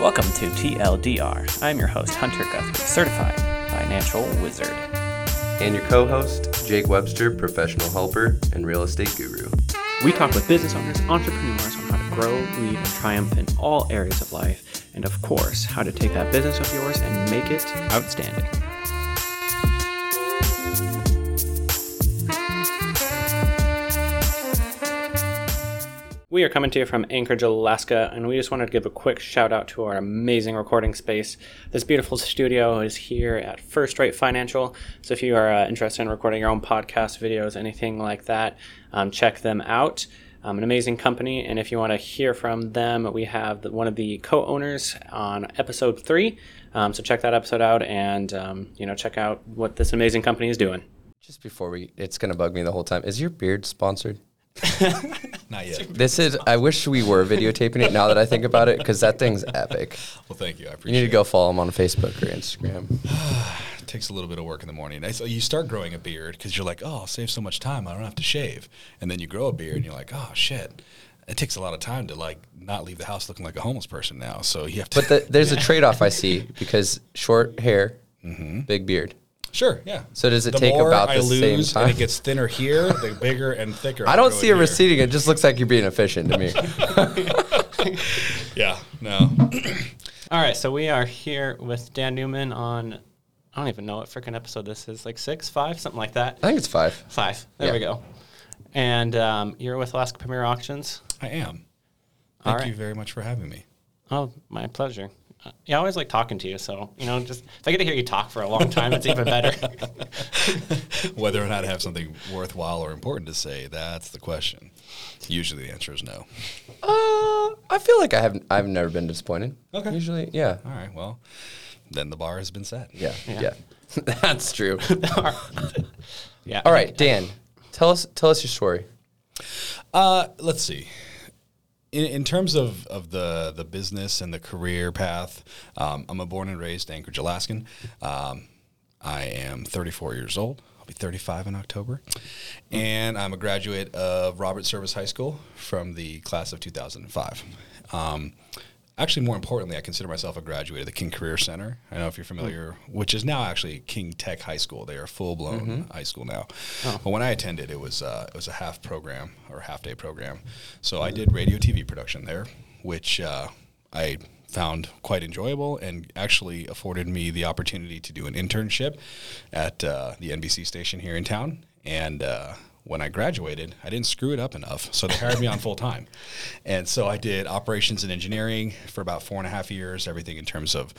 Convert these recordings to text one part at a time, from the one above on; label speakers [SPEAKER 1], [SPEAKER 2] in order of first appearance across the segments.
[SPEAKER 1] Welcome to TLDR. I'm your host, Hunter Guthrie, certified financial wizard.
[SPEAKER 2] And your co host, Jake Webster, professional helper and real estate guru.
[SPEAKER 1] We talk with business owners, entrepreneurs on how to grow, lead, and triumph in all areas of life, and of course, how to take that business of yours and make it outstanding. We are coming to you from Anchorage, Alaska, and we just wanted to give a quick shout out to our amazing recording space. This beautiful studio is here at First Rate Financial. So if you are uh, interested in recording your own podcast, videos, anything like that, um, check them out. Um, an amazing company, and if you want to hear from them, we have one of the co-owners on episode three. Um, so check that episode out, and um, you know check out what this amazing company is doing.
[SPEAKER 2] Just before we, it's gonna bug me the whole time. Is your beard sponsored?
[SPEAKER 3] Not yet.
[SPEAKER 2] This is. I wish we were videotaping it. Now that I think about it, because that thing's epic.
[SPEAKER 3] Well, thank you. I appreciate.
[SPEAKER 2] You need to go follow him on Facebook or Instagram.
[SPEAKER 3] It takes a little bit of work in the morning. You start growing a beard because you're like, oh, I'll save so much time. I don't have to shave. And then you grow a beard and you're like, oh, shit. It takes a lot of time to like not leave the house looking like a homeless person now. So you have to.
[SPEAKER 2] But the, there's a trade-off I see because short hair,
[SPEAKER 3] Mm-hmm.
[SPEAKER 2] big beard.
[SPEAKER 3] Sure, yeah.
[SPEAKER 2] So does it
[SPEAKER 3] the
[SPEAKER 2] take
[SPEAKER 3] more
[SPEAKER 2] about
[SPEAKER 3] I
[SPEAKER 2] the same
[SPEAKER 3] lose
[SPEAKER 2] time?
[SPEAKER 3] and it gets thinner here, the bigger and thicker.
[SPEAKER 2] I don't see it
[SPEAKER 3] here.
[SPEAKER 2] receding. It just looks like you're being efficient to me.
[SPEAKER 3] Yeah, no.
[SPEAKER 1] All right, so we are here with Dan Newman on. I don't even know what freaking episode this is. Like six, five, something like that.
[SPEAKER 2] I think it's five.
[SPEAKER 1] Five. There
[SPEAKER 2] Yeah.
[SPEAKER 1] we go. And um, you're with Alaska Premier Auctions.
[SPEAKER 3] I am. Thank
[SPEAKER 1] right.
[SPEAKER 3] you very much for having me.
[SPEAKER 1] Oh, my pleasure. Uh, yeah, I always like talking to you. So you know, just if I get to hear you talk for a long time, it's even better.
[SPEAKER 3] Whether or not I have something worthwhile or important to say, that's the question. Usually the answer is no.
[SPEAKER 2] Uh, I feel like I have. I've never been disappointed.
[SPEAKER 3] Okay.
[SPEAKER 2] Usually, yeah,
[SPEAKER 3] All right, well, then the bar has been set.
[SPEAKER 2] yeah,
[SPEAKER 1] Yeah.
[SPEAKER 2] yeah. That's true.
[SPEAKER 1] yeah.
[SPEAKER 2] All right, Dan, tell us tell us your story.
[SPEAKER 3] Uh, let's see. In, in terms of, of the, the business and the career path, um, I'm a born and raised Anchorage, Alaskan. Um, I am 34 years old. I'll be 35 in October. And I'm a graduate of Robert Service High School from the class of 2005. Um, actually, more importantly, I consider myself a graduate of the King Career Center. I don't know if you're familiar, which is now actually King Tech High School. They are full blown high school now. But when I attended, it was uh, it was a half program or half day program. So I did radio TV production there, which uh, I found quite enjoyable and actually afforded me the opportunity to do an internship at uh, the NBC station here in town. And uh, when I graduated, I didn't screw it up enough, so they hired me on full time. And so I did operations and engineering for about four and a half years, everything in terms of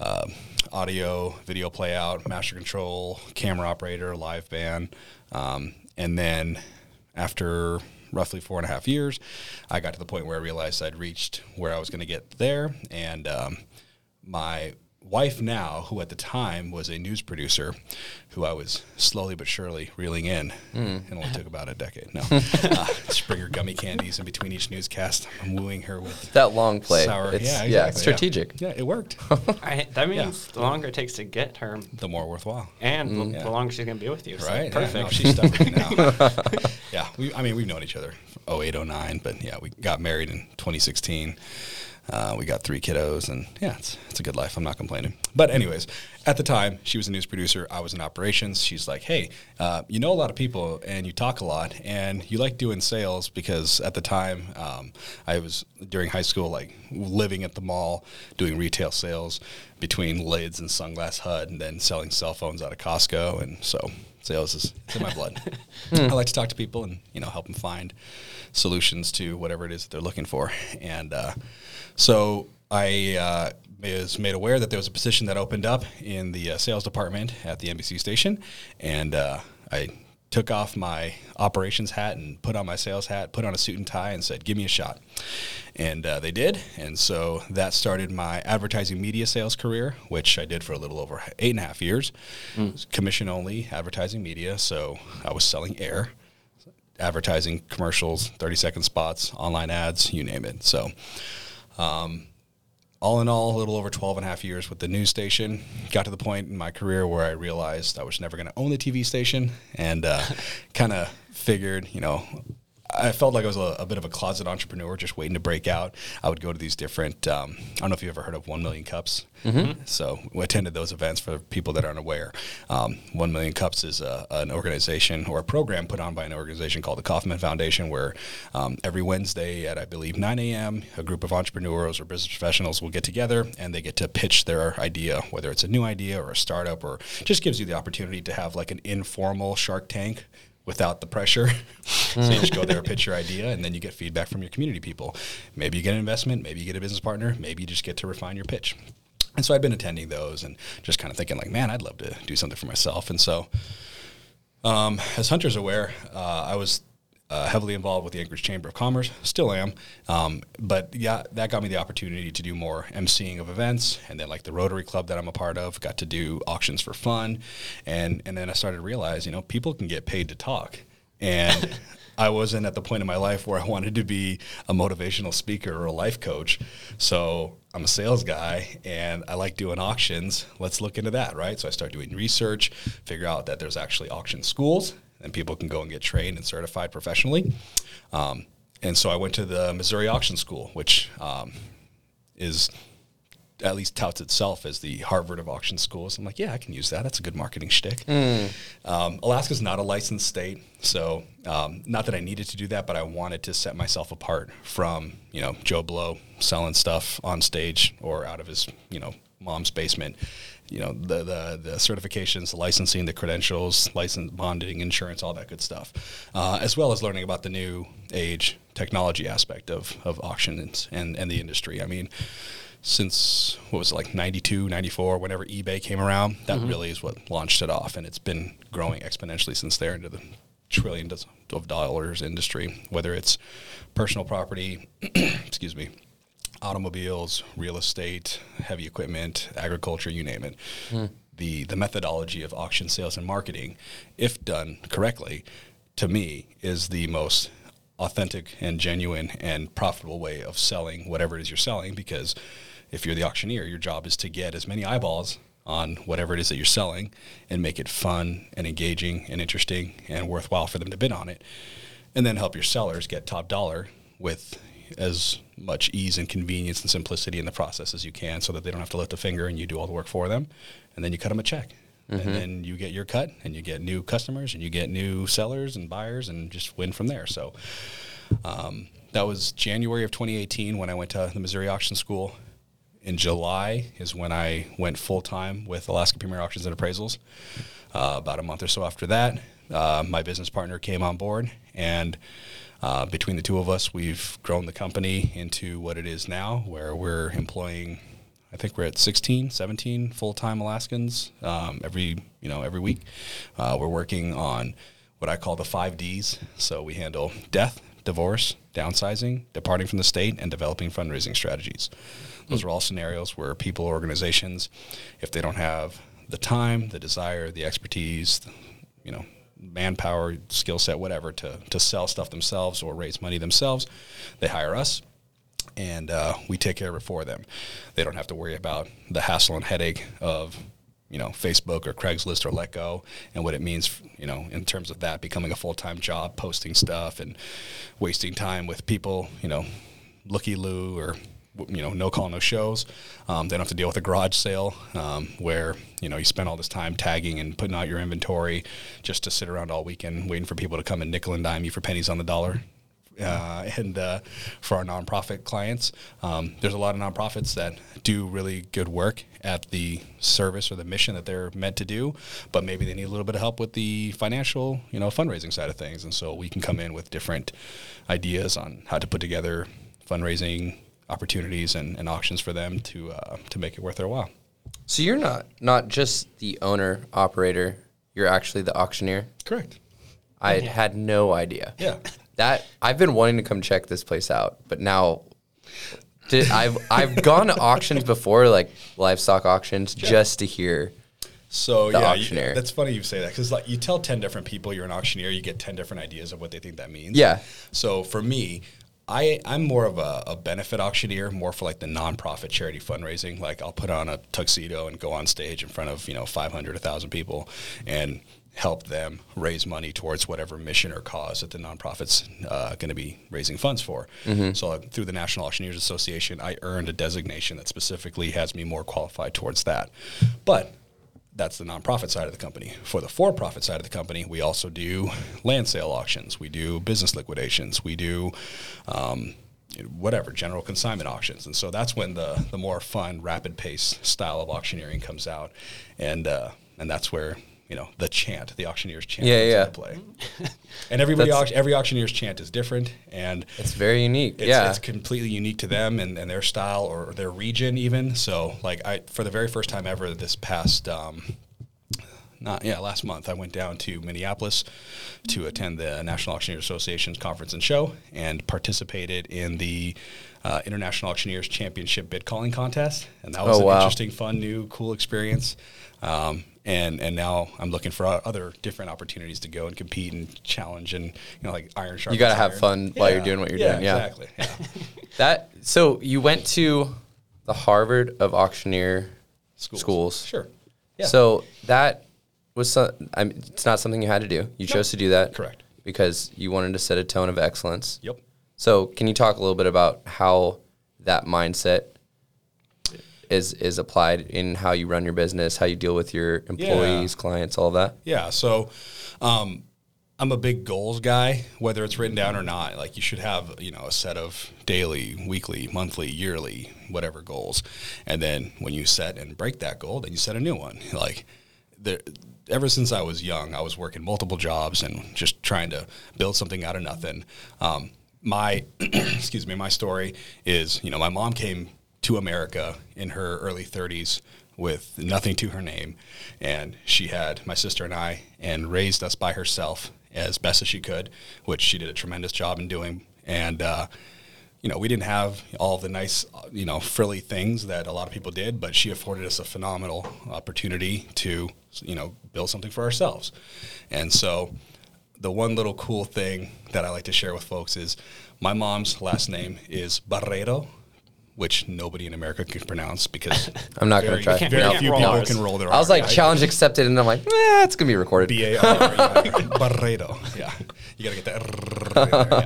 [SPEAKER 3] uh, audio, video playout, master control, camera operator, live band. Um, and then after roughly four and a half years, I got to the point where I realized I'd reached where I was going to get there. And um, my wife now, who at the time was a news producer, who I was slowly but surely reeling in, it only took about a decade. No, uh, Springer gummy candies in between each newscast. I'm wooing her with
[SPEAKER 2] That long play.
[SPEAKER 3] sour.
[SPEAKER 2] It's,
[SPEAKER 3] yeah,
[SPEAKER 2] yeah,
[SPEAKER 3] exactly,
[SPEAKER 2] strategic.
[SPEAKER 3] Yeah. it worked.
[SPEAKER 1] I, that means the longer it takes to get her,
[SPEAKER 3] the more worthwhile.
[SPEAKER 1] and the,
[SPEAKER 3] Yeah.
[SPEAKER 1] the longer she's gonna be with you. So
[SPEAKER 3] Right?
[SPEAKER 1] Perfect.
[SPEAKER 3] Yeah, no, she's stuck with me now. yeah. We, I mean, we've known each other 08, 09, but yeah, we got married in 2016. Uh, we got three kiddos, and yeah, it's, it's a good life. I'm not complaining. But, anyways, at the time, she was a news producer. I was in operations. She's like, hey, uh, you know a lot of people, and you talk a lot, and you like doing sales because at the time, um, I was during high school, like living at the mall, doing retail sales between lids and Sunglass Hut, and then selling cell phones out of Costco. And so, sales is in my blood. I like to talk to people and you know help them find solutions to whatever it is that they're looking for. And uh, so I uh, was made aware that there was a position that opened up in the uh, sales department at the NBC station, and uh, I took off my operations hat and put on my sales hat, put on a suit and tie, and said, "Give me a shot." And uh, they did, and so that started my advertising media sales career, which I did for a little over eight and a half years, was commission only advertising media. So I was selling air, advertising commercials, thirty second spots, online ads, you name it. So all in all, a little over 12 and a half years with the news station. Got to the point in my career where I realized I was never going to own the TV station and uh, kind of figured, you know, I felt like I was a, a, bit of a closet entrepreneur, just waiting to break out. I would go to these different. Um, I don't know if you ever heard of One Million Cups. Mm-hmm. So we attended those events for people that aren't aware. Um, One Million Cups is a, an organization or a program put on by an organization called the Kauffman Foundation, where um, every Wednesday at I believe 9 a.m. a group of entrepreneurs or business professionals will get together and they get to pitch their idea, whether it's a new idea or a startup, or just gives you the opportunity to have like an informal Shark Tank without the pressure. so you just go there, pitch your idea, and then you get feedback from your community people. Maybe you get an investment, maybe you get a business partner, maybe you just get to refine your pitch. And so I've been attending those and just kind of thinking like, man, I'd love to do something for myself. And so, um, as Hunter's aware, uh, I was uh, heavily involved with the Anchorage Chamber of Commerce, still am. Um, but yeah, that got me the opportunity to do more emceeing of events, and then like the Rotary Club that I'm a part of, got to do auctions for fun, and and then I started to realize, you know, people can get paid to talk, and I wasn't at the point in my life where I wanted to be a motivational speaker or a life coach. So I'm a sales guy and I like doing auctions. Let's look into that, right? So I start doing research, figure out that there's actually auction schools and people can go and get trained and certified professionally. Um, and so I went to the Missouri Auction School, which um, is at least touts itself as the Harvard of auction schools. I'm like, yeah, I can use that. That's a good marketing shtick. Mm. Um, Alaska's not a licensed state, so um, not that I needed to do that, but I wanted to set myself apart from you know Joe Blow selling stuff on stage or out of his you know mom's basement you know the, the, the certifications, the licensing, the credentials, license bonding, insurance, all that good stuff, uh, as well as learning about the new age technology aspect of of auctions and and the industry. I mean, since what was it, like 92, 94, whenever eBay came around, that mm-hmm. really is what launched it off, and it's been growing exponentially since there into the trillions of dollars industry, whether it's personal property, excuse me automobiles, real estate, heavy equipment, agriculture, you name it. Mm. The the methodology of auction sales and marketing, if done correctly, to me is the most authentic and genuine and profitable way of selling whatever it is you're selling because if you're the auctioneer, your job is to get as many eyeballs on whatever it is that you're selling and make it fun and engaging and interesting and worthwhile for them to bid on it. And then help your sellers get top dollar with as much ease and convenience and simplicity in the process as you can so that they don't have to lift a finger and you do all the work for them. And then you cut them a check. Mm-hmm. And then you get your cut and you get new customers and you get new sellers and buyers and just win from there. So um, that was January of 2018 when I went to the Missouri Auction School. In July is when I went full time with Alaska Premier Auctions and Appraisals. Uh, about a month or so after that, uh, my business partner came on board and uh, between the two of us, we've grown the company into what it is now, where we're employing. I think we're at 16, 17 full-time Alaskans um, every you know every week. Uh, we're working on what I call the five Ds. So we handle death, divorce, downsizing, departing from the state, and developing fundraising strategies. Those are all scenarios where people, organizations, if they don't have the time, the desire, the expertise, you know, manpower, skill set, whatever, to, to sell stuff themselves or raise money themselves, they hire us and uh, we take care of it for them. They don't have to worry about the hassle and headache of you know Facebook or Craigslist or Letgo and what it means you know in terms of that becoming a full time job, posting stuff and wasting time with people you know looky loo or you know, no call, no shows. Um, they don't have to deal with a garage sale um, where you know you spend all this time tagging and putting out your inventory just to sit around all weekend waiting for people to come and nickel and dime you for pennies on the dollar. Uh, and uh, for our nonprofit clients, um, there's a lot of nonprofits that do really good work at the service or the mission that they're meant to do, but maybe they need a little bit of help with the financial, you know, fundraising side of things. And so we can come in with different ideas on how to put together fundraising opportunities and, and auctions for them to uh, to make it worth their while.
[SPEAKER 2] So you're not not just the owner operator; you're actually the auctioneer.
[SPEAKER 3] Correct.
[SPEAKER 2] I yeah. had no idea.
[SPEAKER 3] Yeah.
[SPEAKER 2] That I've been wanting to come check this place out, but now did, I've I've gone to auctions before, like livestock auctions, yeah. just to hear.
[SPEAKER 3] So yeah, you, that's funny you say that because like you tell ten different people you're an auctioneer, you get ten different ideas of what they think that means.
[SPEAKER 2] Yeah.
[SPEAKER 3] So for me, I I'm more of a, a benefit auctioneer, more for like the nonprofit charity fundraising. Like I'll put on a tuxedo and go on stage in front of you know 500, 1,000 people, and help them raise money towards whatever mission or cause that the nonprofit's uh, going to be raising funds for. So like, through the National Auctioneers Association, I earned a designation that specifically has me more qualified towards that. But that's the nonprofit side of the company. For the for-profit side of the company, we also do land sale auctions. We do business liquidations. We do um, whatever general consignment auctions. And so that's when the the more fun, rapid pace style of auctioneering comes out, and uh, and that's where you know the chant, the auctioneer's chant,
[SPEAKER 2] Yeah, yeah.
[SPEAKER 3] play. and everybody, every auctioneer's chant is different, and
[SPEAKER 2] It's very unique.
[SPEAKER 3] it's,
[SPEAKER 2] yeah.
[SPEAKER 3] it's completely unique to them and, and their style or their region even. So like I for the very first time ever this past um, not yeah last month I went down to Minneapolis to attend the National Auctioneers Association's conference and show and participated in the uh, International Auctioneers Championship bid calling contest and that was
[SPEAKER 2] Oh,
[SPEAKER 3] an
[SPEAKER 2] wow.
[SPEAKER 3] interesting fun new cool experience um, and and now I'm looking for other different opportunities to go and compete and challenge and you know like iron sharp.
[SPEAKER 2] You gotta have
[SPEAKER 3] iron.
[SPEAKER 2] fun while you're doing what you're doing, yeah.
[SPEAKER 3] exactly yeah.
[SPEAKER 2] That so you went to the Harvard of auctioneer schools.
[SPEAKER 3] Sure. Yeah.
[SPEAKER 2] So that was some, I mean, it's not something you had to do. You chose to do that.
[SPEAKER 3] Correct.
[SPEAKER 2] Because you wanted to set a tone of excellence.
[SPEAKER 3] Yep.
[SPEAKER 2] So can you talk a little bit about how that mindset is is applied in how you run your business, how you deal with your employees, clients, all that?
[SPEAKER 3] Yeah. So, um, I'm a big goals guy, whether it's written down or not. Like you should have, you know, a set of daily, weekly, monthly, yearly, whatever goals, and then when you set and break that goal, then you set a new one. Like, there, ever since I was young, I was working multiple jobs and just trying to build something out of nothing. Um, my, excuse me, my story is, you know, my mom came to America in her early 30s with nothing to her name. And she had my sister and I and raised us by herself as best as she could, which she did a tremendous job in doing. And, uh, you know, we didn't have all the nice, you know, frilly things that a lot of people did, but she afforded us a phenomenal opportunity to, you know, build something for ourselves. And so the one little cool thing that I like to share with folks is my mom's last name is Barreto, which nobody in America can pronounce because
[SPEAKER 2] I'm not gonna try.
[SPEAKER 3] Very
[SPEAKER 1] No.
[SPEAKER 3] few people
[SPEAKER 1] ours.
[SPEAKER 3] can roll their
[SPEAKER 2] I was like, challenge accepted, and I'm like, eh, it's gonna be recorded.
[SPEAKER 3] B A R Barreto. Yeah, you gotta get that. There,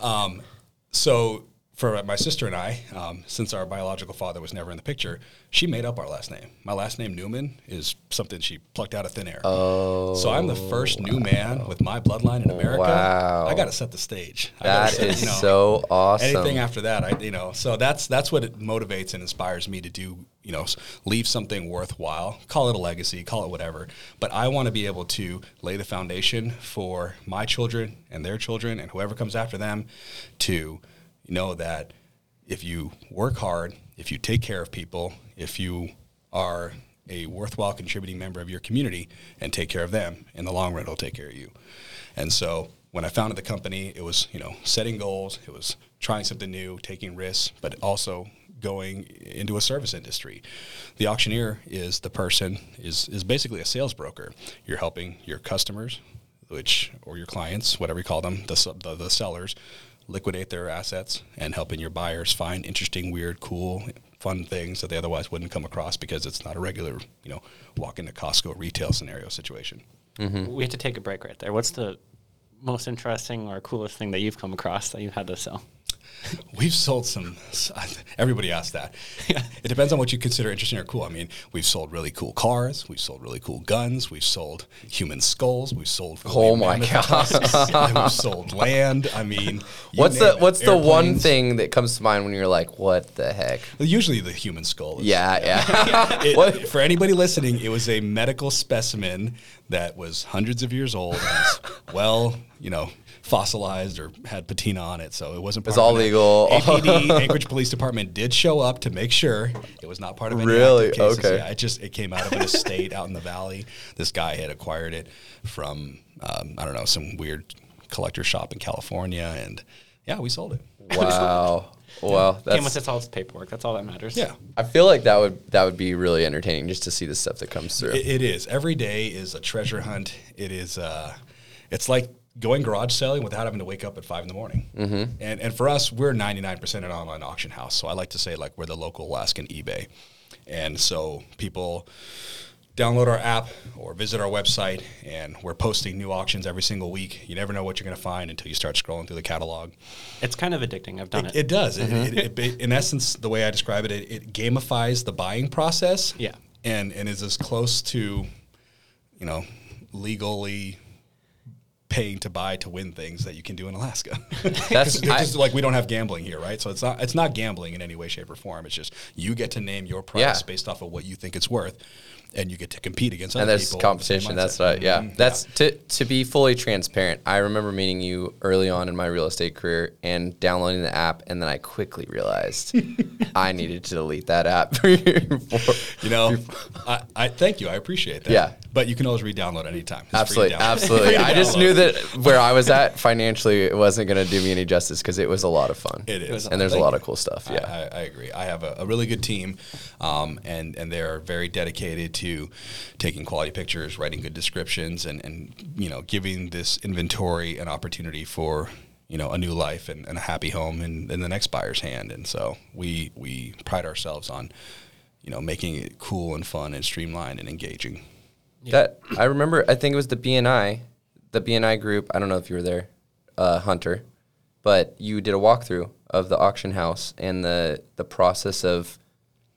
[SPEAKER 3] yeah. Um, so for my sister and I, um, since our biological father was never in the picture, she made up our last name. My last name Newman is something she plucked out of thin air. Oh, so I'm the first new man with my bloodline in America.
[SPEAKER 2] Wow.
[SPEAKER 3] I got to set the stage.
[SPEAKER 2] That
[SPEAKER 3] set,
[SPEAKER 2] is
[SPEAKER 3] you know,
[SPEAKER 2] so awesome.
[SPEAKER 3] Anything after that, I you know, so that's that's what it motivates and inspires me to do. You know, leave something worthwhile. Call it a legacy, call it whatever. But I want to be able to lay the foundation for my children and their children and whoever comes after them to know that if you work hard, if you take care of people, if you are a worthwhile contributing member of your community and take care of them, in the long run, it'll take care of you. And so when I founded the company, it was, you know, setting goals, it was trying something new, taking risks, but also going into a service industry. The auctioneer is the person is is basically a sales broker. You're helping your customers, which or your clients, whatever you call them, the the, the sellers liquidate their assets and helping your buyers find interesting, weird, cool, fun things that they otherwise wouldn't come across because it's not a regular, you know, walk into Costco retail scenario situation. Mm-hmm.
[SPEAKER 1] We have to take a break right there. What's the most interesting or coolest thing that you've come across that you've had to sell?
[SPEAKER 3] We've sold some. Everybody asks that. It depends on what you consider interesting or cool. I mean, we've sold really cool cars. We've sold really cool guns. We've sold human skulls. We've sold.
[SPEAKER 2] Oh my God.
[SPEAKER 3] we've sold land. I mean,
[SPEAKER 2] What's the
[SPEAKER 3] it.
[SPEAKER 2] What's the one thing that comes to mind when you're like, what the heck?
[SPEAKER 3] Usually the human skull. Is,
[SPEAKER 2] Yeah, yeah.
[SPEAKER 3] It-
[SPEAKER 2] What?
[SPEAKER 3] For anybody listening, it was a medical specimen that was hundreds of years old was well, you know, fossilized or had patina on it, so it wasn't.
[SPEAKER 2] It's
[SPEAKER 3] part
[SPEAKER 2] all
[SPEAKER 3] of it.
[SPEAKER 2] legal.
[SPEAKER 3] APD Anchorage Police Department did show up to make sure it was not part of any
[SPEAKER 2] Really?
[SPEAKER 3] cases.
[SPEAKER 2] Okay.
[SPEAKER 3] Yeah, it just it came out of an estate out in the valley. This guy had acquired it from um, I don't know some weird collector shop in California, and yeah, we sold it.
[SPEAKER 2] Wow. Well,
[SPEAKER 1] Came with its all its paperwork. That's all that matters.
[SPEAKER 3] Yeah.
[SPEAKER 2] I feel like that would that would be really entertaining just to see the stuff that comes through.
[SPEAKER 3] It, it is. Every day is a treasure hunt. It is. Uh, it's like going garage selling without having to wake up at five in the morning. Mm-hmm. And and for us, we're 99% an online auction house. So I like to say like we're the local Alaskan eBay. And so people download our app or visit our website, and we're posting new auctions every single week. You never know what you're going to find until you start scrolling through the catalog.
[SPEAKER 1] It's kind of addicting. I've done it.
[SPEAKER 3] It, it does. It, it, it, in essence, the way I describe it, it, it gamifies the buying process.
[SPEAKER 1] Yeah.
[SPEAKER 3] And and is as close to, you know, legally paying to buy to win things that you can do in Alaska.
[SPEAKER 2] That's- I-
[SPEAKER 3] just like we don't have gambling here, right? So it's not it's not gambling in any way, shape, or form. It's just you get to name your price
[SPEAKER 2] Yeah.
[SPEAKER 3] based off of what you think it's worth, and you get to compete against other
[SPEAKER 2] and there's
[SPEAKER 3] people. with the
[SPEAKER 2] competition. That's right. Yeah,
[SPEAKER 3] Mhm.
[SPEAKER 2] that's to to be fully transparent. I remember meeting you early on in my real estate career and downloading the app, and then I quickly realized I needed to delete that app. before-
[SPEAKER 3] You know, I, I thank you. I appreciate that.
[SPEAKER 2] Yeah.
[SPEAKER 3] But you can always re-download anytime. It's
[SPEAKER 2] absolutely, absolutely. I just knew that where I was at financially, it wasn't going to do me any justice because it was a lot of fun.
[SPEAKER 3] It is.
[SPEAKER 2] and there's a lot of cool stuff. Yeah,
[SPEAKER 3] I, I agree. I have a, a really good team, um, and and they're very dedicated to taking quality pictures, writing good descriptions, and and you know giving this inventory an opportunity for you know a new life and, and a happy home in, in the next buyer's hand. And so we we pride ourselves on you know making it cool and fun and streamlined and engaging.
[SPEAKER 2] That I remember. I think it was the BNI, the BNI group. I don't know if you were there, uh, Hunter, but you did a walkthrough of the auction house and the the process of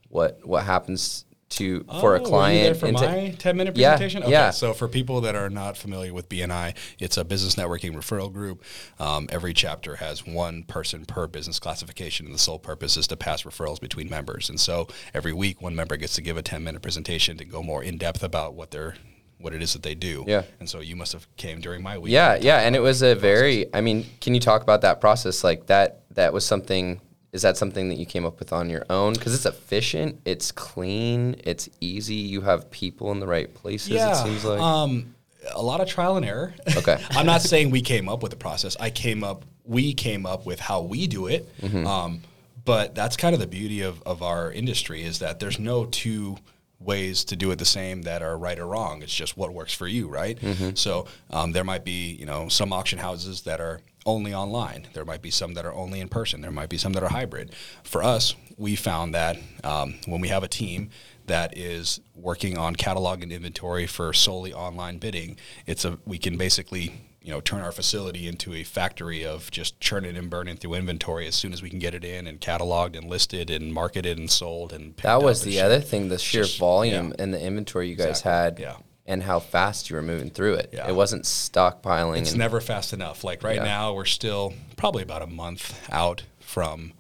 [SPEAKER 2] what what happens to for a
[SPEAKER 3] Oh, were you
[SPEAKER 2] client.
[SPEAKER 3] there for my 10 minute
[SPEAKER 2] Yeah,
[SPEAKER 3] presentation? Okay,
[SPEAKER 2] yeah.
[SPEAKER 3] So, for people that are not familiar with BNI, it's a business networking referral group. Um, every chapter has one person per business classification, and the sole purpose is to pass referrals between members. And so, every week, one member gets to give a 10 minute presentation to go more in depth about what they're what it is that they do.
[SPEAKER 2] Yeah.
[SPEAKER 3] And so you must have came during my week.
[SPEAKER 2] Yeah, yeah, and it was a very. I mean, can you talk about that process? Like that. That was something. Is that something that you came up with on your own? Because it's efficient, it's clean, it's easy. You have people in the right places.
[SPEAKER 3] Yeah.
[SPEAKER 2] It seems like.
[SPEAKER 3] Um, a lot of trial and error.
[SPEAKER 2] Okay.
[SPEAKER 3] I'm not saying we came up with the process. I came up, we came up with how we do it.
[SPEAKER 2] Mm-hmm.
[SPEAKER 3] Um, but that's kind of the beauty of, of our industry is that there's no two ways to do it the same that are right or wrong. It's just what works for you, right?
[SPEAKER 2] Mm-hmm.
[SPEAKER 3] So um, there might be, you know, some auction houses that are only online. There might be some that are only in person. There might be some that are hybrid. For us, we found that um, when we have a team that is working on catalog and inventory for solely online bidding, it's a we can basically you know turn our facility into a factory of just churning and burning through inventory as soon as we can get it in and cataloged and listed and marketed and sold and
[SPEAKER 2] That was the other thing, the sheer
[SPEAKER 3] Just-
[SPEAKER 2] volume
[SPEAKER 3] yeah.
[SPEAKER 2] and the inventory you guys
[SPEAKER 3] Exactly,
[SPEAKER 2] had
[SPEAKER 3] yeah.
[SPEAKER 2] and how fast you were moving through it.
[SPEAKER 3] Yeah.
[SPEAKER 2] It wasn't stockpiling.
[SPEAKER 3] It's never fast enough. Like right
[SPEAKER 2] Yeah.
[SPEAKER 3] now, we're still probably about a month out from,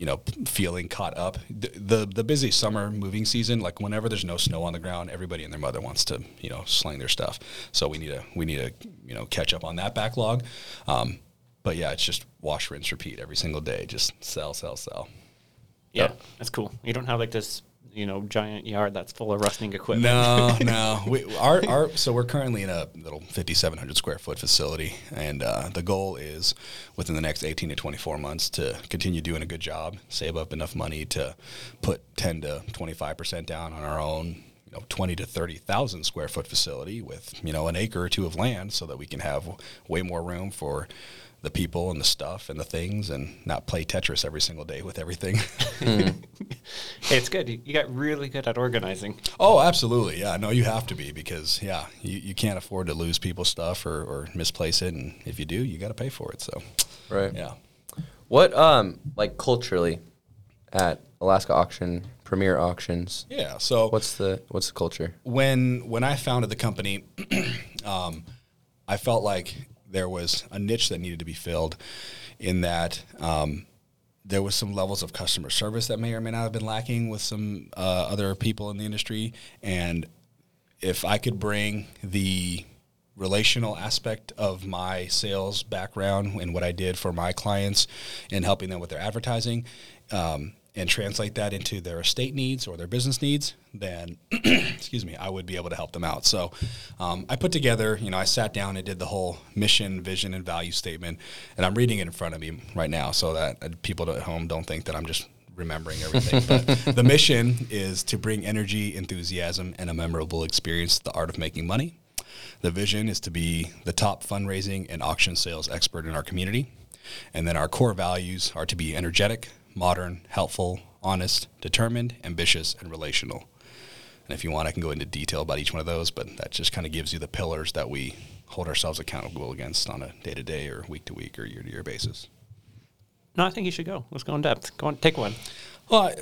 [SPEAKER 3] you know, feeling caught up. The, the the busy summer moving season, like whenever there's no snow on the ground, everybody and their mother wants to, you know, sling their stuff. So we need to we need to you know catch up on that backlog. Um, but yeah, it's just wash, rinse, repeat every single day. Just sell, sell, sell.
[SPEAKER 1] Yeah, that's cool. You don't have like this, you know, giant yard that's full of rusting equipment.
[SPEAKER 3] No, no. We, our, our, so we're currently in a little 5,700 square foot facility, and uh, the goal is within the next 18 to 24 months to continue doing a good job, save up enough money to put 10 to 25 percent down on our own. You know, 20 to 30,000 square foot facility with, you know, an acre or two of land so that we can have way more room for the people and the stuff and the things and not play Tetris every single day with everything.
[SPEAKER 1] Hey, it's good. You, you got really good at organizing.
[SPEAKER 3] Oh, absolutely. Yeah. No, you have to be because, yeah, you, you can't afford to lose people's stuff or, or misplace it. And if you do, you got to pay for it. So,
[SPEAKER 2] right.
[SPEAKER 3] yeah.
[SPEAKER 2] What um like culturally at Alaska Auction, Premier Auctions?
[SPEAKER 3] Yeah. So,
[SPEAKER 2] What's the what's the culture?
[SPEAKER 3] when when I founded the company, um, I felt like there was a niche that needed to be filled in that um, there was some levels of customer service that may or may not have been lacking with some uh, other people in the industry. And if I could bring the relational aspect of my sales background and what I did for my clients in helping them with their advertising um, and translate that into their estate needs or their business needs, then excuse me, I would be able to help them out. So um, I put together, you know, I sat down and did the whole mission, vision, and value statement, and I'm reading it in front of me right now so that uh, people at home don't think that I'm just remembering everything. but the mission is to bring energy, enthusiasm, and a memorable experience to the art of making money. The vision is to be the top fundraising and auction sales expert in our community. And then our core values are to be energetic, modern, helpful, honest, determined, ambitious, and relational. And if you want, I can go into detail about each one of those, but that just kind of gives you the pillars that we hold ourselves accountable against on a day to day or week to week or year to year basis.
[SPEAKER 1] No, I think you should go. Let's go in depth. Go on, take one.
[SPEAKER 3] Well, I-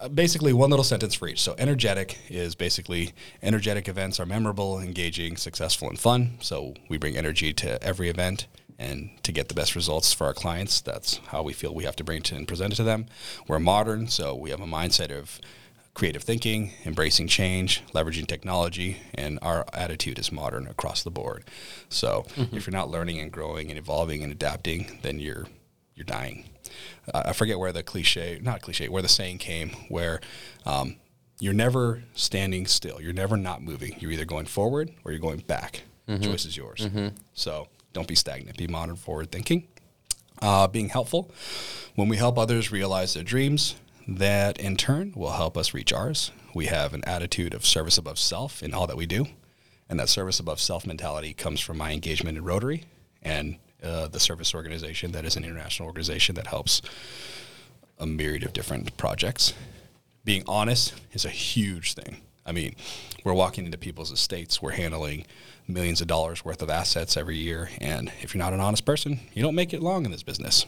[SPEAKER 3] uh, basically, one little sentence for each. So, energetic is basically energetic events are memorable, engaging, successful, and fun. So, we bring energy to every event. And to get the best results for our clients, that's how we feel we have to bring it and present it to them. We're modern, so we have a mindset of creative thinking, embracing change, leveraging technology, and our attitude is modern across the board. So, if you're not learning and growing and evolving and adapting, then you're you're dying. Uh, I forget where the cliche, not cliche, where the saying came, where um, you're never standing still. You're never not moving. You're either going forward or you're going back. Choice is yours. So don't be stagnant. Be modern, forward thinking. Uh, being helpful. When we help others realize their dreams, that in turn will help us reach ours. We have an attitude of service above self in all that we do. And that service above self mentality comes from my engagement in Rotary and uh, the service organization that is an international organization that helps a myriad of different projects. Being honest is a huge thing. I mean, we're walking into people's estates, we're handling millions of dollars worth of assets every year. And if you're not an honest person, you don't make it long in this business.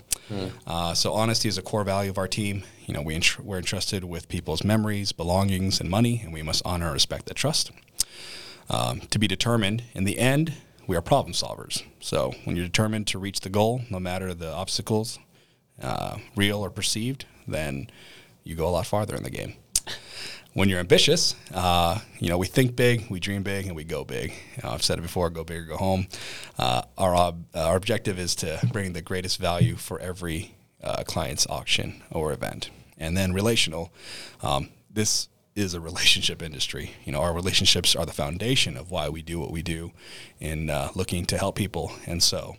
[SPEAKER 3] Uh, so, honesty is a core value of our team. You know, we entr- we're entrusted with people's memories, belongings, and money, and we must honor and respect that trust um, to be determined. In the end, we are problem solvers. So when you're determined to reach the goal, no matter the obstacles, uh, real or perceived, then you go a lot farther in the game. When you're ambitious, uh, you know we think big, we dream big, and we go big. You know, I've said it before: go big or go home. Uh, our ob- uh, our objective is to bring the greatest value for every uh, client's auction or event, and then relational. Um, this is a relationship industry. You know, our relationships are the foundation of why we do what we do in uh, looking to help people. And so,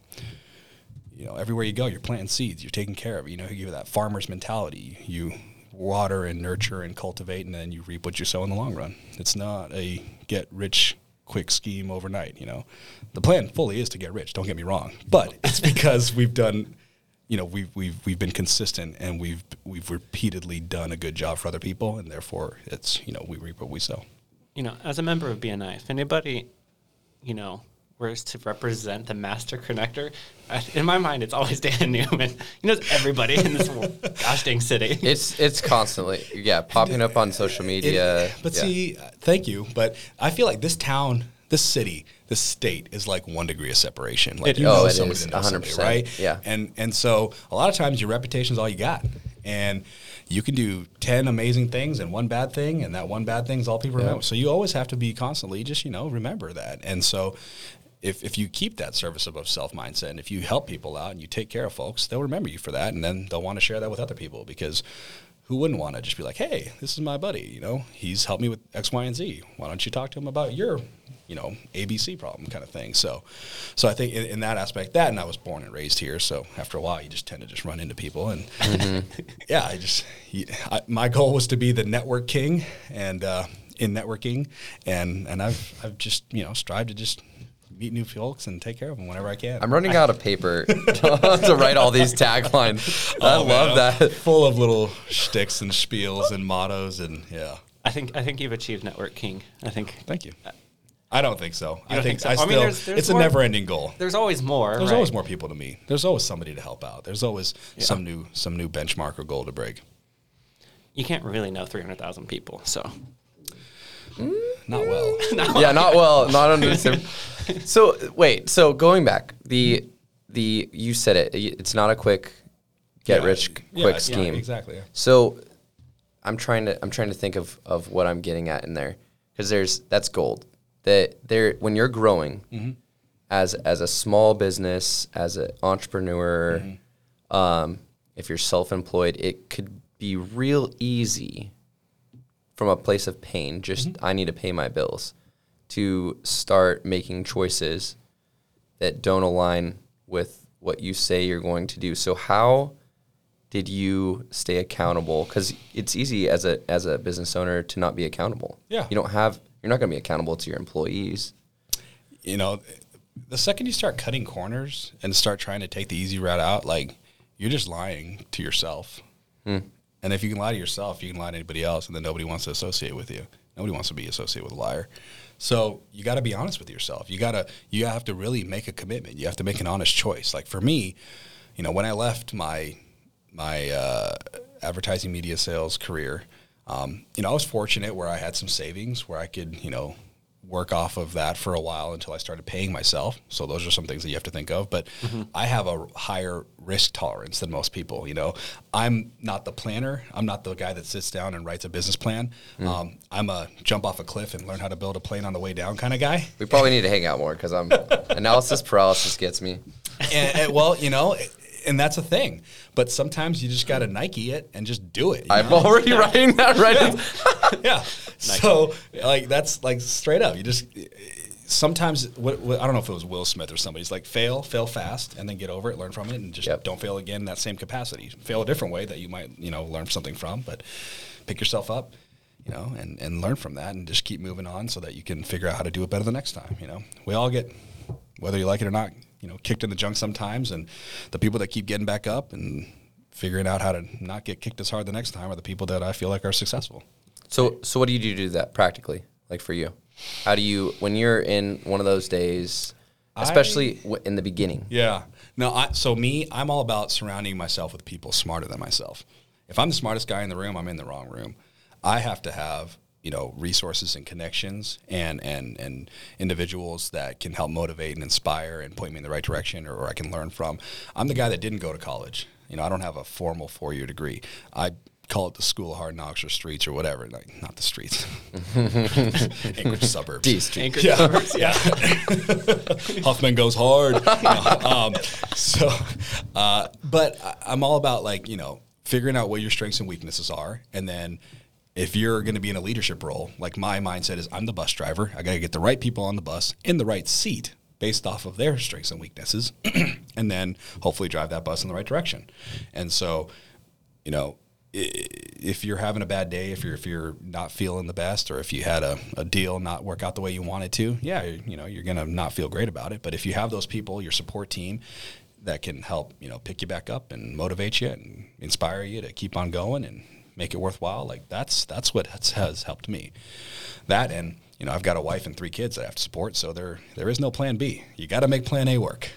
[SPEAKER 3] you know, everywhere you go, you're planting seeds, you're taking care of. You know, you have that farmer's mentality. You water and nurture and cultivate, and then you reap what you sow in the long run. It's not a get rich quick scheme overnight. You know, the plan fully is to get rich. Don't get me wrong, but it's because we've done you know we've we've we've been consistent and we've we've repeatedly done a good job for other people and therefore it's you know we reap what we sow.
[SPEAKER 1] You know, as a member of BNI, if anybody, you know, were to represent the master connector, in my mind, it's always Dan Newman. He knows everybody in this gosh dang city.
[SPEAKER 2] It's it's constantly yeah popping up on social media.
[SPEAKER 3] but
[SPEAKER 2] yeah.
[SPEAKER 3] see, uh, thank you, but I feel like this town, this city, this state is like one degree of separation. Like
[SPEAKER 1] It-
[SPEAKER 3] you
[SPEAKER 2] oh,
[SPEAKER 3] know
[SPEAKER 2] it
[SPEAKER 3] somebody
[SPEAKER 2] is,
[SPEAKER 3] that knows somebody,
[SPEAKER 2] 100%,
[SPEAKER 3] right?
[SPEAKER 2] yeah.
[SPEAKER 3] And and so a lot of times your reputation is all you got, and you can do ten amazing things and one bad thing, and that one bad thing is all people remember. So you always have to be constantly just you know remember that, and so. If, if you keep that service above self mindset and if you help people out and you take care of folks, they'll remember you for that and then they'll want to share that with other people because who wouldn't want to just be like, hey, this is my buddy, you know, he's helped me with X, Y, and Z. Why don't you talk to him about your, you know, ABC problem kind of thing. So, so I think in, in that aspect, that, and I was born and raised here. So after a while, you just tend to just run into people. And yeah, I just, I, my goal was to be the network king and uh, in networking. And, and I've, I've just, you know, strived to just meet new folks and take care of them whenever I can.
[SPEAKER 2] I'm running out of paper to write all these taglines. Oh, I
[SPEAKER 3] Oh, man,
[SPEAKER 2] love
[SPEAKER 3] I'm
[SPEAKER 2] that.
[SPEAKER 3] Full of little shticks and spiels and mottos and yeah.
[SPEAKER 1] I think I think you've achieved network king. I think
[SPEAKER 3] Thank you. I don't think so. I
[SPEAKER 1] don't
[SPEAKER 3] think,
[SPEAKER 1] think so?
[SPEAKER 3] I
[SPEAKER 1] I
[SPEAKER 3] still.
[SPEAKER 1] mean, there's- there's
[SPEAKER 3] it's
[SPEAKER 1] more-
[SPEAKER 3] a never-ending goal.
[SPEAKER 1] there's always more.
[SPEAKER 3] There's
[SPEAKER 1] right?
[SPEAKER 3] always more people to meet. There's always somebody to help out. There's always some new some new benchmark or goal to break.
[SPEAKER 1] You can't really know 300,000 people, so mm,
[SPEAKER 3] Not well.
[SPEAKER 2] yeah, not well, not under the So wait, so going back, the the you said it. It's not a quick get
[SPEAKER 3] Yeah,
[SPEAKER 2] rich quick
[SPEAKER 3] yeah, yeah,
[SPEAKER 2] scheme.
[SPEAKER 3] exactly.
[SPEAKER 2] So I'm trying to I'm trying to think of of what I'm getting at in there because there's that's gold. That there when you're growing
[SPEAKER 3] Mm-hmm.
[SPEAKER 2] as as a small business as an entrepreneur,
[SPEAKER 3] Mm-hmm.
[SPEAKER 2] um, if you're self-employed, it could be real easy from a place of pain. Just
[SPEAKER 3] Mm-hmm.
[SPEAKER 2] I need to pay my bills to start making choices that don't align with what you say you're going to do. So how did you stay accountable? Because it's easy as a as a business owner to not be accountable.
[SPEAKER 3] Yeah.
[SPEAKER 2] you don't have you're not going to be accountable to your employees.
[SPEAKER 3] you know, the second you start cutting corners and start trying to take the easy route out, like you're just lying to yourself. Hmm. And if you can lie to yourself, you can lie to anybody else, and then nobody wants to associate with you. Nobody wants to be associated with a liar. So you got to be honest with yourself. You gotta you have to really make a commitment. You have to make an honest choice. Like for me, you know, when I left my my uh, advertising media sales career, um, you know, I was fortunate where I had some savings where I could, you know, work off of that for a while until I started paying myself. So those are some things that you have to think of. But I have a higher risk tolerance than most people. You know, I'm not the planner. I'm not the guy that sits down and writes a business plan. Um, I'm a jump off a cliff and learn how to build a plane on the way down kind of guy.
[SPEAKER 2] We probably need to hang out more because I'm analysis paralysis gets me.
[SPEAKER 3] and, and, well, you know, and that's a thing. But sometimes you just got to Nike it and just do it.
[SPEAKER 2] I'm
[SPEAKER 3] know?
[SPEAKER 2] already writing that right.
[SPEAKER 3] yeah. So like that's like straight up. You just sometimes what, what, I don't know if it was Will Smith or somebody's like fail, fail fast, and then get over it, learn from it, and just
[SPEAKER 2] Yep.
[SPEAKER 3] don't fail again in that same capacity. Fail a different way that you might you know learn something from, but pick yourself up. You know, and, and learn from that, and just keep moving on, so that you can figure out how to do it better the next time. You know, we all get, whether you like it or not, you know, kicked in the junk sometimes, and the people that keep getting back up and figuring out how to not get kicked as hard the next time are the people that I feel like are successful.
[SPEAKER 2] So, so what do you do to do that practically? Like for you, how do you when you're in one of those days, especially w- in the beginning?
[SPEAKER 3] Yeah. No, I, so me, I'm all about surrounding myself with people smarter than myself. If I'm the smartest guy in the room, I'm in the wrong room. I have to have, you know, resources and connections and, and, and individuals that can help motivate and inspire and point me in the right direction or, or I can learn from. I'm the guy that didn't go to college. You know, I don't have a formal four year degree. I call it the school of hard knocks or streets or whatever. Like, not the streets. Anchorage suburbs.
[SPEAKER 2] D Street.
[SPEAKER 1] Anchorage
[SPEAKER 3] Yeah,
[SPEAKER 1] suburbs.
[SPEAKER 3] yeah. Huffman goes hard. No, um, so, uh, but I- I'm all about like you know figuring out what your strengths and weaknesses are, and then if you're going to be in a leadership role, like my mindset is, I'm the bus driver. I got to get the right people on the bus in the right seat based off of their strengths and weaknesses, and then hopefully drive that bus in the right direction. And so, you know, if you're having a bad day, if you're if you're not feeling the best, or if you had a, a deal not work out the way you wanted to, yeah, you know, you're gonna not feel great about it. But if you have those people, your support team, that can help, you know, pick you back up and motivate you and inspire you to keep on going and make it worthwhile, like that's that's what has, has helped me. That and you know, I've got a wife and three kids that I have to support, so there there is no plan B. You got to make plan A work.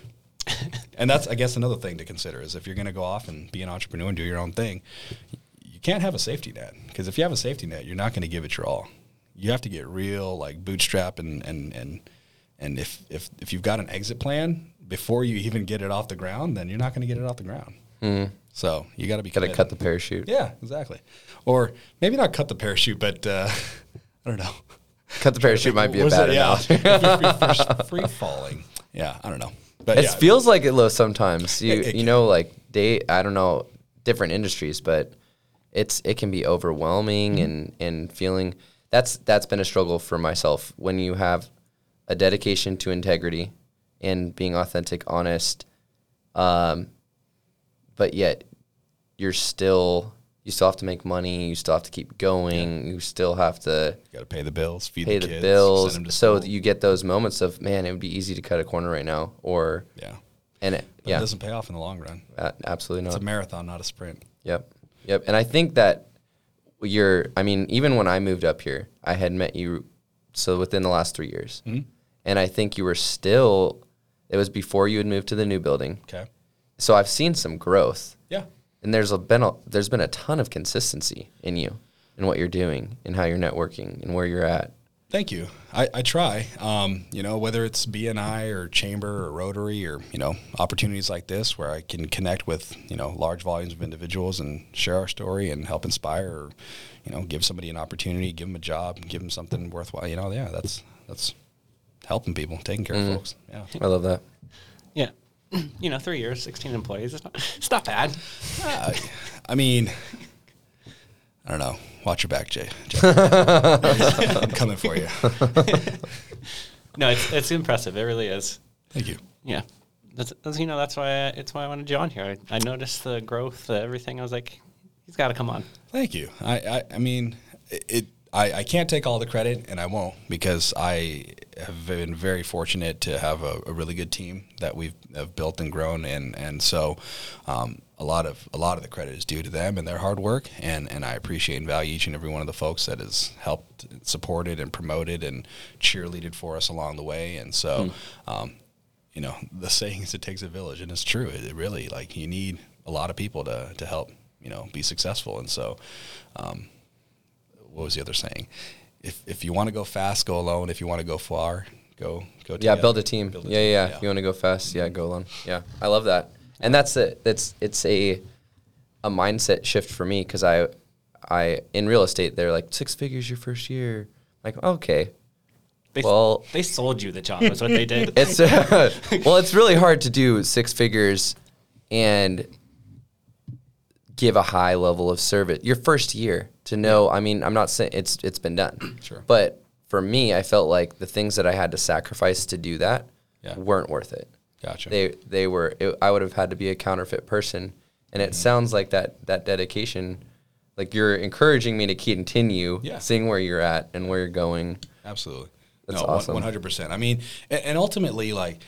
[SPEAKER 3] and that's, I guess, another thing to consider is if you're going to go off and be an entrepreneur and do your own thing, you can't have a safety net because if you have a safety net, you're not going to give it your all. You have to get real, like bootstrap, and and and and if if if you've got an exit plan before you even get it off the ground, then you're not going to get it off the ground. Hmm. So you got to be
[SPEAKER 2] Got to cut the parachute.
[SPEAKER 3] Yeah, exactly. Or maybe not cut the parachute, but uh, I don't know.
[SPEAKER 2] Cut the parachute might be a bad
[SPEAKER 3] it- yeah.
[SPEAKER 2] analogy.
[SPEAKER 3] If you're free- falling. Yeah, I don't know. But
[SPEAKER 2] It
[SPEAKER 3] yeah.
[SPEAKER 2] feels like it though sometimes. You
[SPEAKER 3] It- it
[SPEAKER 2] you
[SPEAKER 3] can.
[SPEAKER 2] know like day I don't know different industries, but it's it can be overwhelming
[SPEAKER 3] Mm-hmm.
[SPEAKER 2] and and feeling that's that's been a struggle for myself when you have a dedication to integrity and being authentic, honest, um, but yet you're still you still have to make money, you still have to keep going, you still have to
[SPEAKER 3] got to pay the bills, feed
[SPEAKER 2] pay
[SPEAKER 3] the
[SPEAKER 2] the
[SPEAKER 3] kids,
[SPEAKER 2] bills.
[SPEAKER 3] send them to
[SPEAKER 2] So you get those moments of man, it would be easy to cut a corner right now, or
[SPEAKER 3] yeah,
[SPEAKER 2] and it,
[SPEAKER 3] but
[SPEAKER 2] yeah,
[SPEAKER 3] it doesn't pay off in the long run.
[SPEAKER 2] a- absolutely not.
[SPEAKER 3] It's a marathon, not a sprint.
[SPEAKER 2] Yep. Yep. And I think that you're, I mean, even when I moved up here, I had met you, so within the last three years.
[SPEAKER 3] Mm-hmm.
[SPEAKER 2] And I think you were still, it was before you had moved to the new building.
[SPEAKER 3] Okay.
[SPEAKER 2] So I've seen some growth.
[SPEAKER 3] Yeah.
[SPEAKER 2] And there's a, been a, there's been a ton of consistency in you and what you're doing and how you're networking and where you're at.
[SPEAKER 3] Thank you. I, I try. Um, you know, whether it's BNI or Chamber or Rotary or you know opportunities like this where I can connect with you know large volumes of individuals and share our story and help inspire or you know give somebody an opportunity, give them a job, give them something worthwhile. You know, yeah, that's that's helping people, taking care of folks. Yeah.
[SPEAKER 2] I love that.
[SPEAKER 1] Yeah. You know, three years, 16 employees. It's not, it's not bad.
[SPEAKER 3] Uh, I mean, I don't know. Watch your back, Jay. Jay. I'm coming for you.
[SPEAKER 1] No, it's, it's impressive. It really is.
[SPEAKER 3] Thank you.
[SPEAKER 1] Yeah. That's, that's you know, that's why I, it's why I wanted you on here. I, I noticed the growth, the everything. I was like, he's got to come on.
[SPEAKER 3] Thank you. I, I, I mean, it, it. I, I can't take all the credit, and I won't because I have been very fortunate to have a, a really good team that we've have built and grown, and and so um, a lot of a lot of the credit is due to them and their hard work, and and I appreciate and value each and every one of the folks that has helped, supported, and promoted and cheerleaded for us along the way, and so. Um, you know the saying is it takes a village and it's true it, it really like you need a lot of people to to help you know be successful and so um, what was the other saying if if you want to go fast go alone if you want to go far go go
[SPEAKER 2] Yeah,
[SPEAKER 3] together.
[SPEAKER 2] build a team.
[SPEAKER 3] Build a
[SPEAKER 2] yeah,
[SPEAKER 3] team.
[SPEAKER 2] yeah, If you want to go fast, yeah, go alone. Yeah, I love that. And that's it. That's it's a a mindset shift for me because I I in real estate they're like six figures your first year. Like okay,
[SPEAKER 1] They,
[SPEAKER 2] Well-
[SPEAKER 1] they sold you the job. Is what they did.
[SPEAKER 2] it's well, it's really hard to do six figures and give a high level of service your first year to know. I mean, I'm not saying it's it's been done,
[SPEAKER 3] Sure.
[SPEAKER 2] but for me, I felt like the things that I had to sacrifice to do that
[SPEAKER 3] Yeah.
[SPEAKER 2] weren't worth it.
[SPEAKER 3] gotcha
[SPEAKER 2] They they were. It, I would have had to be a counterfeit person, and it mm-hmm. sounds like that that dedication. Like you're encouraging me to continue
[SPEAKER 3] Yeah.
[SPEAKER 2] seeing where you're at and where you're going.
[SPEAKER 3] Absolutely.
[SPEAKER 2] That's
[SPEAKER 3] no,
[SPEAKER 2] awesome.
[SPEAKER 3] One hundred percent. I mean, and, and ultimately, like,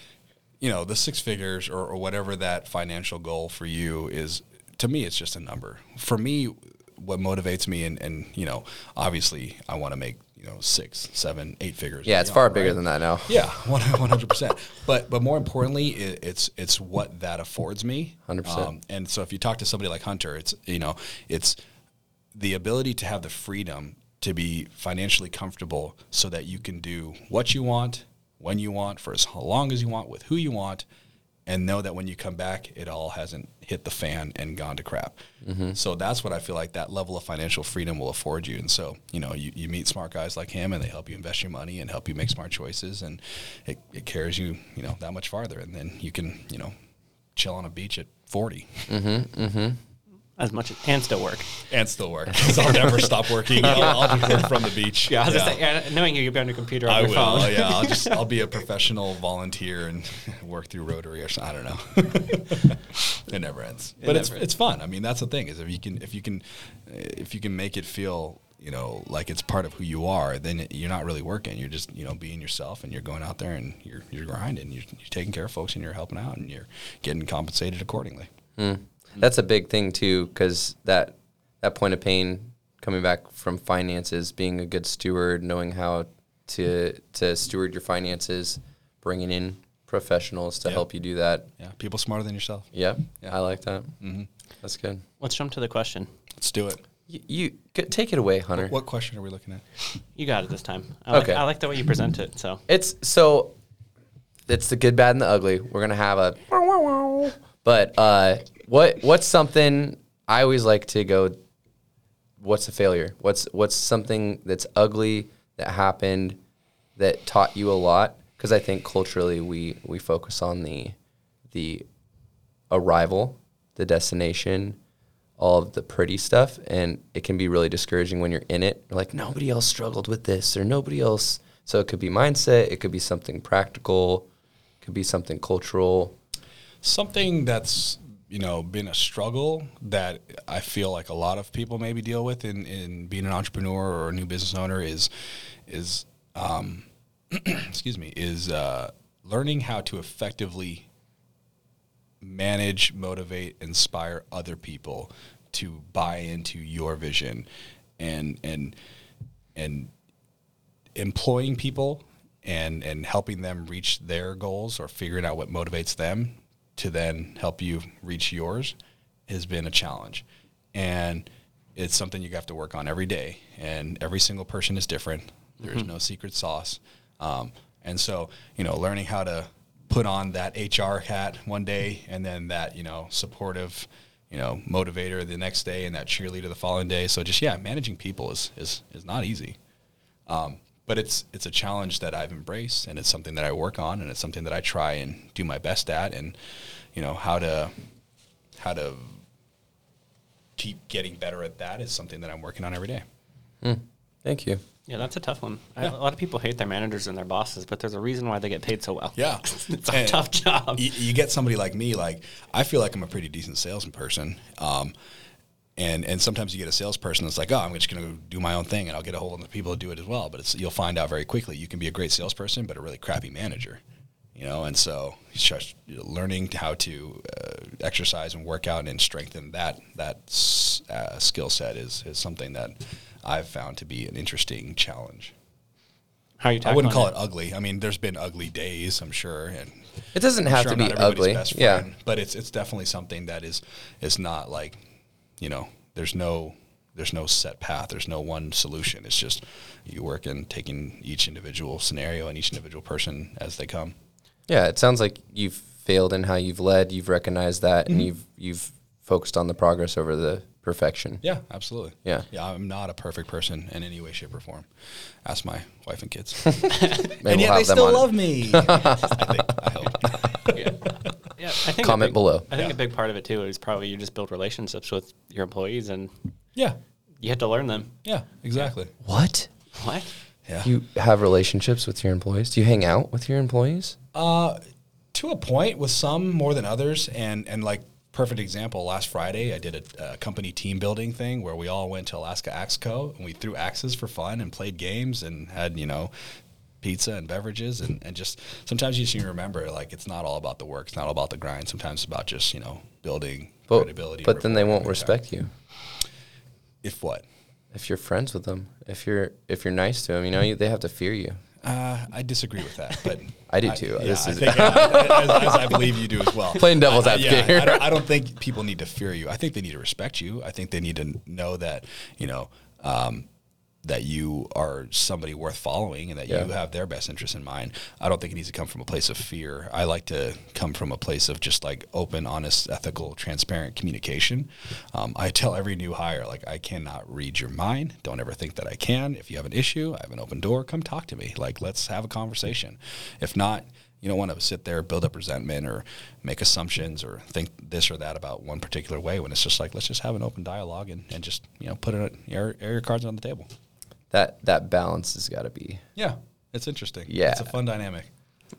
[SPEAKER 3] you know, the six figures or, or whatever that financial goal for you is. To me, it's just a number. For me, what motivates me, and, and you know, obviously, I want to make you know six, seven, eight figures.
[SPEAKER 2] Yeah, it's far bigger than that now.
[SPEAKER 3] Yeah, one hundred percent. But but more importantly, it, it's it's what that affords me.
[SPEAKER 2] 100%.
[SPEAKER 3] Um, and so if you talk to somebody like Hunter, it's you know it's the ability to have the freedom to be financially comfortable, so that you can do what you want, when you want, for as long as you want, with who you want, and know that when you come back, it all hasn't hit the fan and gone to crap. Mm-hmm. So that's what I feel like that level of financial freedom will afford you. And so, you know, you, you meet smart guys like him and they help you invest your money and help you make smart choices. And it, it carries you, you know, that much farther. And then you can, you know, chill on a beach at 40 mm-hmm. Mm-hmm.
[SPEAKER 1] As much as, and still work.
[SPEAKER 3] and still work. Because I'll never stop working. I'll, I'll just work from the beach.
[SPEAKER 1] Yeah, I was just saying, knowing you, you'll be on your computer on
[SPEAKER 3] I
[SPEAKER 1] your
[SPEAKER 3] will.
[SPEAKER 1] phone.
[SPEAKER 3] Yeah, I'll just I'll be a professional volunteer and work through Rotary or something. I don't know. it never ends, but it's
[SPEAKER 1] never
[SPEAKER 3] it's fun. I mean, that's the thing is if you can if you can eh, if you can make it feel you know like it's part of who you are, then you're not really working. You're just you know being yourself, and you're going out there and you're you're grinding. You're, you're taking care of folks, and you're helping out, and you're getting compensated accordingly. Hmm.
[SPEAKER 2] That's a big thing too, because that that point of pain coming back from finances, being a good steward, knowing how to to steward your finances, bringing in professionals to
[SPEAKER 3] Yeah.
[SPEAKER 2] help you do that.
[SPEAKER 3] Yeah, people smarter than yourself.
[SPEAKER 2] Yeah,
[SPEAKER 3] Yeah.
[SPEAKER 2] I like that. Mm-hmm. That's good.
[SPEAKER 1] Let's jump to the question.
[SPEAKER 3] Let's do it.
[SPEAKER 2] You, you take it away, Hunter.
[SPEAKER 3] What question are we looking at?
[SPEAKER 1] You got it this time. I like,
[SPEAKER 2] Okay.
[SPEAKER 1] I like the way you present it. So
[SPEAKER 2] It's so it's the good, bad, and the ugly. We're gonna have a but uh what what's something I always like to go what's a failure? What's what's something that's ugly that happened that taught you a lot? Because I think culturally we we focus on the the arrival, the destination, all of the pretty stuff, and it can be really discouraging when you're in it. You're like nobody else struggled with this, or nobody else. So it could be mindset, it could be something practical, it could be something cultural.
[SPEAKER 3] Something that's you know been a struggle that I feel like a lot of people maybe deal with in, in being an entrepreneur or a new business owner is is um, excuse me is uh, learning how to effectively manage, motivate, inspire other people to buy into your vision and and and employing people and and helping them reach their goals or figuring out what motivates them to then help you reach yours has been a challenge. And it's something you have to work on every day and every single person is different. There's no secret sauce. Um, and so you know learning how to put on that hr hat one day and then that you know supportive you know motivator the next day and that cheerleader the following day. So just yeah managing people is is, is not easy. Um, but it's it's a challenge that I've embraced, and it's something that I work on, and it's something that I try and do my best at, and you know how to how to keep getting better at that is something that I'm working on every day.
[SPEAKER 2] Thank you.
[SPEAKER 1] yeah, that's a tough one. I, a lot of people hate their managers and their bosses, but there's a reason why they get paid so well.
[SPEAKER 3] Yeah,
[SPEAKER 1] it's a
[SPEAKER 3] And
[SPEAKER 1] tough job.
[SPEAKER 3] You, you get somebody like me, like I feel like I'm a pretty decent salesperson, um, and and sometimes you get a salesperson that's like, oh, I'm just going to do my own thing, and I'll get a hold of the people to do it as well. But it's, you'll find out very quickly you can be a great salesperson, but a really crappy manager. You know, and so just learning how to uh, exercise and work out and strengthen that that uh, skill set is is something that I've found to be an interesting challenge.
[SPEAKER 1] How are you
[SPEAKER 3] I wouldn't call it ugly. I mean, there's been ugly days, I'm sure, and
[SPEAKER 2] It doesn't
[SPEAKER 3] I'm
[SPEAKER 2] have
[SPEAKER 3] sure
[SPEAKER 2] to
[SPEAKER 3] I'm
[SPEAKER 2] be
[SPEAKER 3] not
[SPEAKER 2] ugly.
[SPEAKER 3] best
[SPEAKER 2] Yeah.
[SPEAKER 3] but it's it's definitely something that is is not like, you know, there's no there's no set path. There's no one solution. It's just you work in taking each individual scenario and each individual person as they come.
[SPEAKER 2] Yeah, it sounds like you've failed in how you've led. You've recognized that,
[SPEAKER 3] Mm-hmm.
[SPEAKER 2] and you've you've focused on the progress over the perfection.
[SPEAKER 3] Yeah, absolutely.
[SPEAKER 2] Yeah.
[SPEAKER 3] yeah. I'm not a perfect person in any way, shape, or form. Ask my wife and kids,
[SPEAKER 2] and we'll have them on.
[SPEAKER 3] me. I think. I hope.
[SPEAKER 1] Yeah, I think
[SPEAKER 2] Comment
[SPEAKER 1] big-
[SPEAKER 2] below.
[SPEAKER 1] I think
[SPEAKER 3] Yeah.
[SPEAKER 1] a big part of it too is probably you just build relationships with your employees and
[SPEAKER 3] Yeah,
[SPEAKER 1] you have to learn them.
[SPEAKER 3] yeah, exactly.
[SPEAKER 2] What?
[SPEAKER 1] What?
[SPEAKER 3] Yeah.
[SPEAKER 2] You have relationships with your employees? Do you hang out with your employees?
[SPEAKER 3] Uh, to a point, with some more than others, and and like perfect example. Last Friday, I did a, a company team building thing where we all went to Alaska Axco and we threw axes for fun and played games and had you know pizza and beverages and, and just sometimes you just need to remember like it's not all about the work it's not all about the grind sometimes it's about just you know building
[SPEAKER 2] But,
[SPEAKER 3] credibility
[SPEAKER 2] but then they won't respect you
[SPEAKER 3] if what
[SPEAKER 2] if you're friends with them. If you're if you're nice to them, you know you, they have to fear you.
[SPEAKER 3] Uh, I disagree with that, but
[SPEAKER 2] I do too.
[SPEAKER 3] Yeah,
[SPEAKER 2] This
[SPEAKER 3] I think, as, as I believe you do as well.
[SPEAKER 2] Playing devil's
[SPEAKER 3] I- I-
[SPEAKER 2] advocate
[SPEAKER 3] yeah,
[SPEAKER 2] here.
[SPEAKER 3] I, don't, I don't think people need to fear you. I think they need to respect you. I think they need to know that you know um, that you are somebody worth following and that
[SPEAKER 2] Yeah.
[SPEAKER 3] you have their best interest in mind. I don't think it needs to come from a place of fear. I like to come from a place of just like open, honest, ethical, transparent communication. Um, I tell every new hire like I cannot read your mind. Don't ever think that I can. If you have an issue, I have an open door. Come talk to me. Like let's have a conversation. If not, you don't want to sit there, build up resentment, or make assumptions, or think this or that about one particular way. When it's just like, let's just have an open dialogue and, and just you know put it air, air your cards on the table.
[SPEAKER 2] That that balance has got to be.
[SPEAKER 3] Yeah, it's interesting.
[SPEAKER 2] Yeah.
[SPEAKER 3] it's a fun dynamic.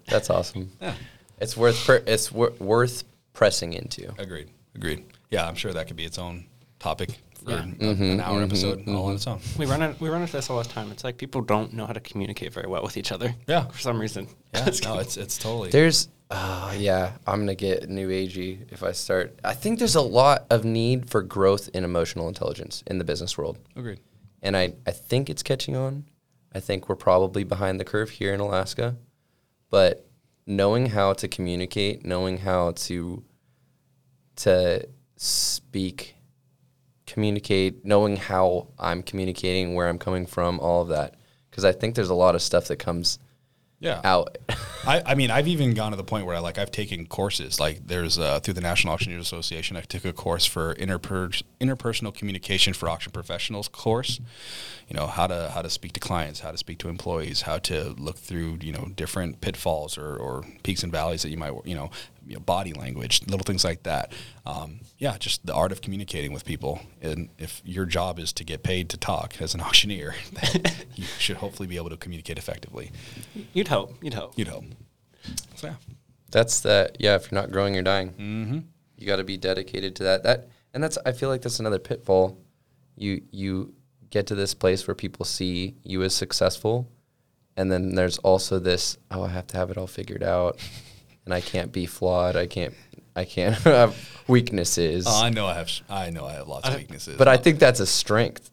[SPEAKER 2] That's awesome.
[SPEAKER 3] Yeah,
[SPEAKER 2] It's worth per, it's wor- worth pressing into.
[SPEAKER 3] agreed. Agreed. Yeah, I'm sure that could be its own topic for
[SPEAKER 1] Yeah.
[SPEAKER 3] a- mm-hmm, an hour mm-hmm, episode all on mm-hmm. its own.
[SPEAKER 1] We run it. We run into this all the time. It's like people don't know how to communicate very well with each other.
[SPEAKER 3] Yeah.
[SPEAKER 1] For some reason.
[SPEAKER 3] Yeah, no, it's it's totally.
[SPEAKER 2] There's, uh, yeah, I'm gonna get new agey if I start. I think there's a lot of need for growth in emotional intelligence in the business world,
[SPEAKER 3] agreed.
[SPEAKER 2] And I, I think it's catching on. I think we're probably behind the curve here in Alaska, but knowing how to communicate, knowing how to to speak, communicate, knowing how I'm communicating, where I'm coming from, all of that, because I think there's a lot of stuff that comes
[SPEAKER 3] Yeah.
[SPEAKER 2] out.
[SPEAKER 3] I, I mean, I've even gone to the point where I like I've taken courses. Like there's uh, through the National Auctioneers Association, I took a course for interper- interpersonal communication for auction professionals course. You know how to how to speak to clients, how to speak to employees, how to look through you know different pitfalls or, or peaks and valleys that you might you know, you know body language, little things like that. Um, yeah, just the art of communicating with people. And if your job is to get paid to talk as an auctioneer, then you should hopefully be able to communicate effectively.
[SPEAKER 1] You'd hope. You'd hope.
[SPEAKER 3] You'd hope. So yeah.
[SPEAKER 2] That's the yeah. If you're not growing, you're dying. Mm-hmm. You got to be dedicated to that. That and that's. I feel like that's another pitfall. You you get to this place where people see you as successful, and then there's also this. Oh, I have to have it all figured out, and I can't be flawed. I can't. I can't have weaknesses.
[SPEAKER 3] Oh, I know I have. I know I have lots of weaknesses.
[SPEAKER 2] but I think that's a strength.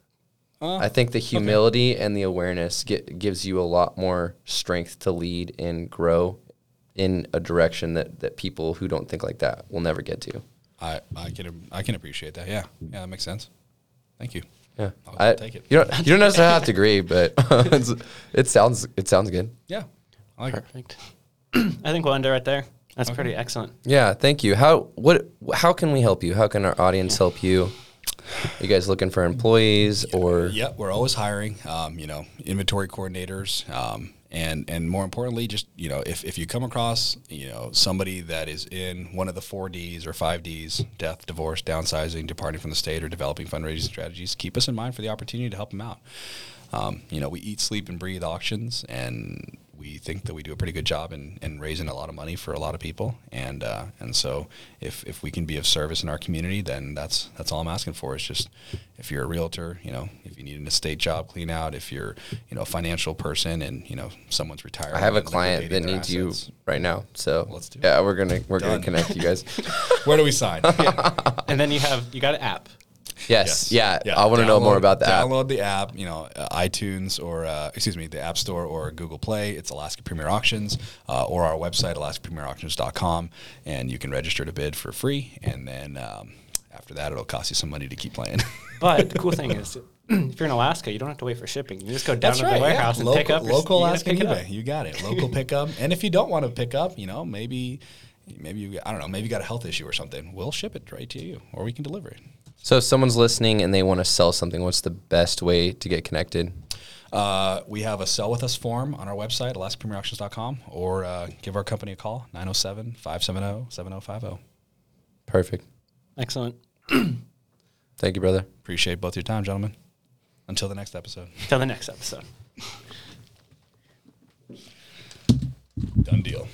[SPEAKER 3] Uh,
[SPEAKER 2] I think the humility and the awareness get, gives you a lot more strength to lead and grow in a direction that, that people who don't think like that will never get to.
[SPEAKER 3] I, I can I can appreciate that. Yeah, yeah, that makes sense. Thank you.
[SPEAKER 2] Yeah,
[SPEAKER 3] I'll
[SPEAKER 2] I,
[SPEAKER 3] take it.
[SPEAKER 2] You don't, you don't necessarily have to agree, but it sounds it sounds good.
[SPEAKER 3] Yeah, I like it.
[SPEAKER 1] Perfect. I think we'll end it right there. That's pretty excellent.
[SPEAKER 2] Yeah, thank you. How what how can we help you? How can our audience help you? Are you guys looking for employees or
[SPEAKER 3] Yeah, we're always hiring. Um, you know, inventory coordinators. Um, and and more importantly, just you know, if, if you come across you know somebody that is in one of the four Ds or five Ds, death, divorce, downsizing, departing from the state, or developing fundraising strategies, keep us in mind for the opportunity to help them out. Um, you know, we eat, sleep, and breathe auctions, and we we think that we do a pretty good job in, in raising a lot of money for a lot of people, and uh, and so if, if we can be of service in our community, then that's that's all I'm asking for. Is just if you're a realtor, you know, if you need an estate job clean out, if you're you know a financial person, and you know someone's retired.
[SPEAKER 2] I have a client that
[SPEAKER 3] liquidating their
[SPEAKER 2] needs you right now. So
[SPEAKER 3] Let's do it.
[SPEAKER 2] yeah, we're gonna we're
[SPEAKER 3] Done.
[SPEAKER 2] gonna connect you guys.
[SPEAKER 3] Where do we sign?
[SPEAKER 1] And then you have you got an app.
[SPEAKER 2] Yes, yeah. yeah. I want to know more about the app.
[SPEAKER 3] Download the app, you know, uh, iTunes or uh, excuse me, the App Store or Google Play. It's Alaska Premier Auctions uh, or our website alaskapremierauctions.com, and you can register to bid for free. And then um, after that, it'll cost you some money to keep playing.
[SPEAKER 1] But the cool thing is, if you're in Alaska, you don't have to wait for shipping. You just go down to the warehouse and
[SPEAKER 3] local,
[SPEAKER 1] pick up your-
[SPEAKER 3] local
[SPEAKER 1] you gotta pick up.
[SPEAKER 3] eBay. You got it. Local pickup. And if you don't want to pick up, you know, maybe maybe you I don't know, maybe you got a health issue or something. We'll ship it right to you, or we can deliver it.
[SPEAKER 2] So if someone's listening and they want to sell something, what's the best way to get connected?
[SPEAKER 3] Uh, we have a sell with us form on our website, alaskapremierauctions.com, or uh, give our company a call, 907 570 7050.
[SPEAKER 1] oh.
[SPEAKER 2] Perfect.
[SPEAKER 1] Excellent.
[SPEAKER 2] Thank you, brother.
[SPEAKER 3] Appreciate both your time, gentlemen. Until the next episode.
[SPEAKER 1] Till the next episode.
[SPEAKER 3] Done deal.